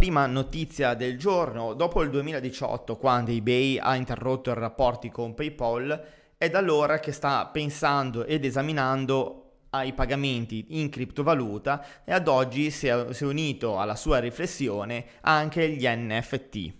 Prima notizia del giorno, dopo il 2018, quando eBay ha interrotto i rapporti con PayPal, è da allora che sta pensando ed esaminando ai pagamenti in criptovaluta e ad oggi si è, si è unito alla sua riflessione anche gli NFT.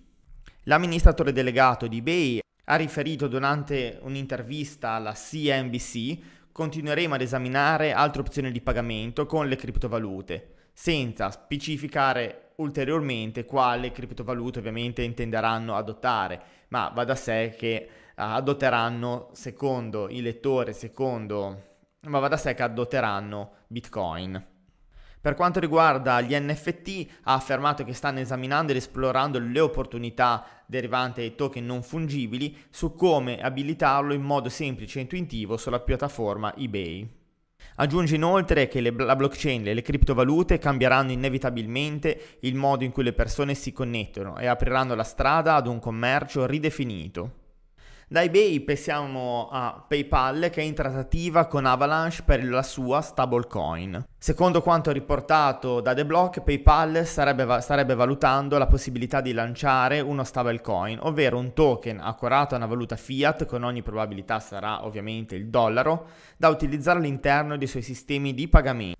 L'amministratore delegato di eBay ha riferito durante un'intervista alla CNBC continueremo ad esaminare altre opzioni di pagamento con le criptovalute, senza specificare ulteriormente quale criptovalute ovviamente intenderanno adottare, ma va da sé che adotteranno secondo il lettore, secondo ma va da sé che adotteranno Bitcoin. Per quanto riguarda gli NFT, ha affermato che stanno esaminando ed esplorando le opportunità derivanti dai token non fungibili su come abilitarlo in modo semplice e intuitivo sulla piattaforma eBay. Aggiunge inoltre che le, la blockchain e le criptovalute cambieranno inevitabilmente il modo in cui le persone si connettono e apriranno la strada ad un commercio ridefinito. Da eBay passiamo a PayPal che è in trattativa con Avalanche per la sua stablecoin. Secondo quanto riportato da The Block, PayPal sarebbe, starebbe valutando la possibilità di lanciare uno stablecoin, ovvero un token accorato a una valuta fiat, con ogni probabilità sarà ovviamente il dollaro, da utilizzare all'interno dei suoi sistemi di pagamento.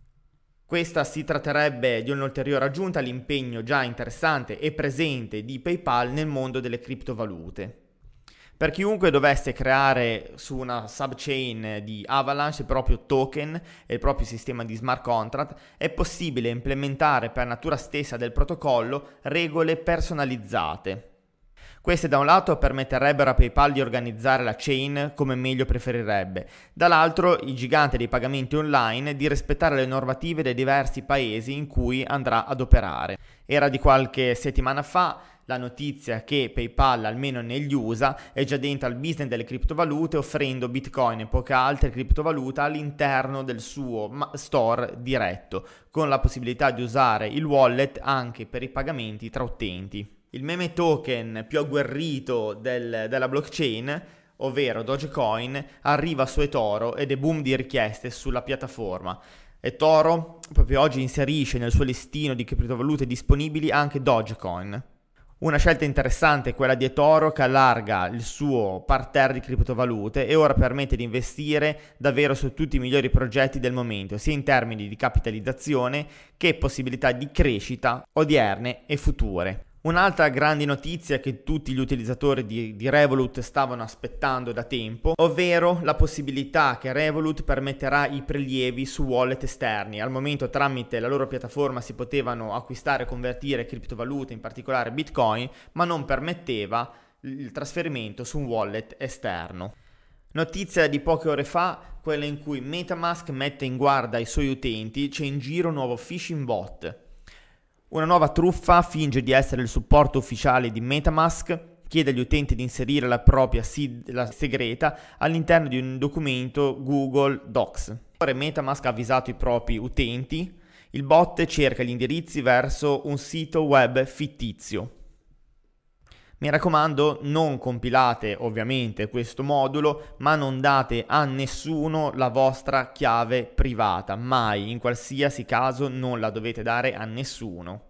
Questa si tratterebbe di un'ulteriore aggiunta all'impegno già interessante e presente di PayPal nel mondo delle criptovalute. Per chiunque dovesse creare su una subchain di Avalanche il proprio token e il proprio sistema di smart contract, è possibile implementare per natura stessa del protocollo regole personalizzate. Queste da un lato permetterebbero a PayPal di organizzare la chain come meglio preferirebbe, dall'altro il gigante dei pagamenti online di rispettare le normative dei diversi paesi in cui andrà ad operare. Era di qualche settimana fa la notizia che PayPal, almeno negli USA, è già dentro al business delle criptovalute offrendo Bitcoin e poche altre criptovalute all'interno del suo store diretto, con la possibilità di usare il wallet anche per i pagamenti tra utenti. Il meme token più agguerrito del, della blockchain ovvero Dogecoin, arriva su eToro ed è boom di richieste sulla piattaforma. eToro proprio oggi inserisce nel suo listino di criptovalute disponibili anche Dogecoin. Una scelta interessante è quella di eToro che allarga il suo parterre di criptovalute e ora permette di investire davvero su tutti i migliori progetti del momento, sia in termini di capitalizzazione che possibilità di crescita odierne e future. Un'altra grande notizia che tutti gli utilizzatori di, di, Revolut stavano aspettando da tempo, ovvero la possibilità che Revolut permetterà i prelievi su wallet esterni. Al momento tramite la loro piattaforma si potevano acquistare e convertire criptovalute, in particolare Bitcoin, ma non permetteva il trasferimento su un wallet esterno. Notizia di poche ore fa, quella in cui Metamask mette in guardia i suoi utenti, c'è in giro un nuovo phishing bot. Una nuova truffa finge di essere il supporto ufficiale di Metamask, chiede agli utenti di inserire la propria SID segreta all'interno di un documento Google Docs. Ora Metamask ha avvisato i propri utenti, il bot cerca gli indirizzi verso un sito web fittizio. Mi raccomando, non compilate ovviamente questo modulo, ma non date a nessuno la vostra chiave privata, mai, in qualsiasi caso non la dovete dare a nessuno.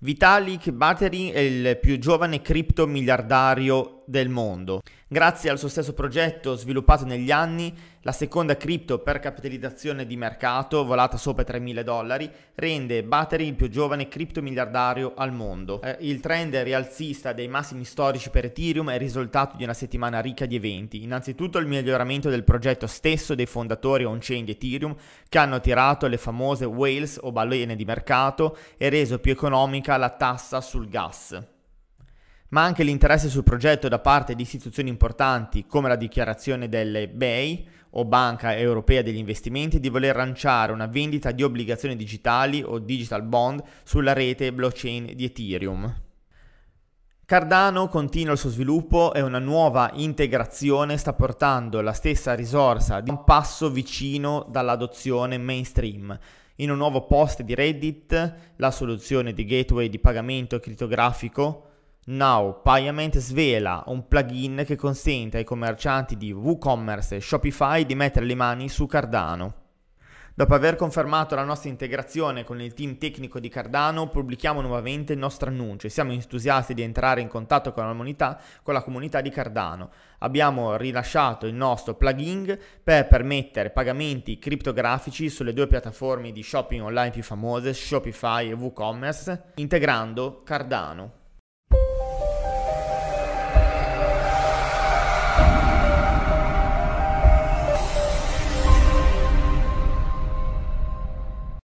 Vitalik Buterin è il più giovane cripto miliardario del mondo. Grazie al suo stesso progetto sviluppato negli anni, la seconda cripto per capitalizzazione di mercato, volata sopra i 3.000 dollari, rende Battery il più giovane cripto miliardario al mondo. Eh, il trend rialzista dei massimi storici per Ethereum è il risultato di una settimana ricca di eventi. Innanzitutto il miglioramento del progetto stesso dei fondatori on-chain di Ethereum, che hanno tirato le famose whales o balene di mercato e reso più economica la tassa sul gas ma anche l'interesse sul progetto da parte di istituzioni importanti come la dichiarazione delle BEI o Banca Europea degli Investimenti di voler lanciare una vendita di obbligazioni digitali o digital bond sulla rete blockchain di Ethereum. Cardano continua il suo sviluppo e una nuova integrazione sta portando la stessa risorsa di un passo vicino dall'adozione mainstream. In un nuovo post di Reddit, la soluzione di gateway di pagamento criptografico Now Payment svela un plugin che consente ai commercianti di WooCommerce e Shopify di mettere le mani su Cardano. Dopo aver confermato la nostra integrazione con il team tecnico di Cardano, pubblichiamo nuovamente il nostro annuncio e siamo entusiasti di entrare in contatto con la comunità, con la comunità di Cardano. Abbiamo rilasciato il nostro plugin per permettere pagamenti criptografici sulle due piattaforme di shopping online più famose, Shopify e WooCommerce, integrando Cardano.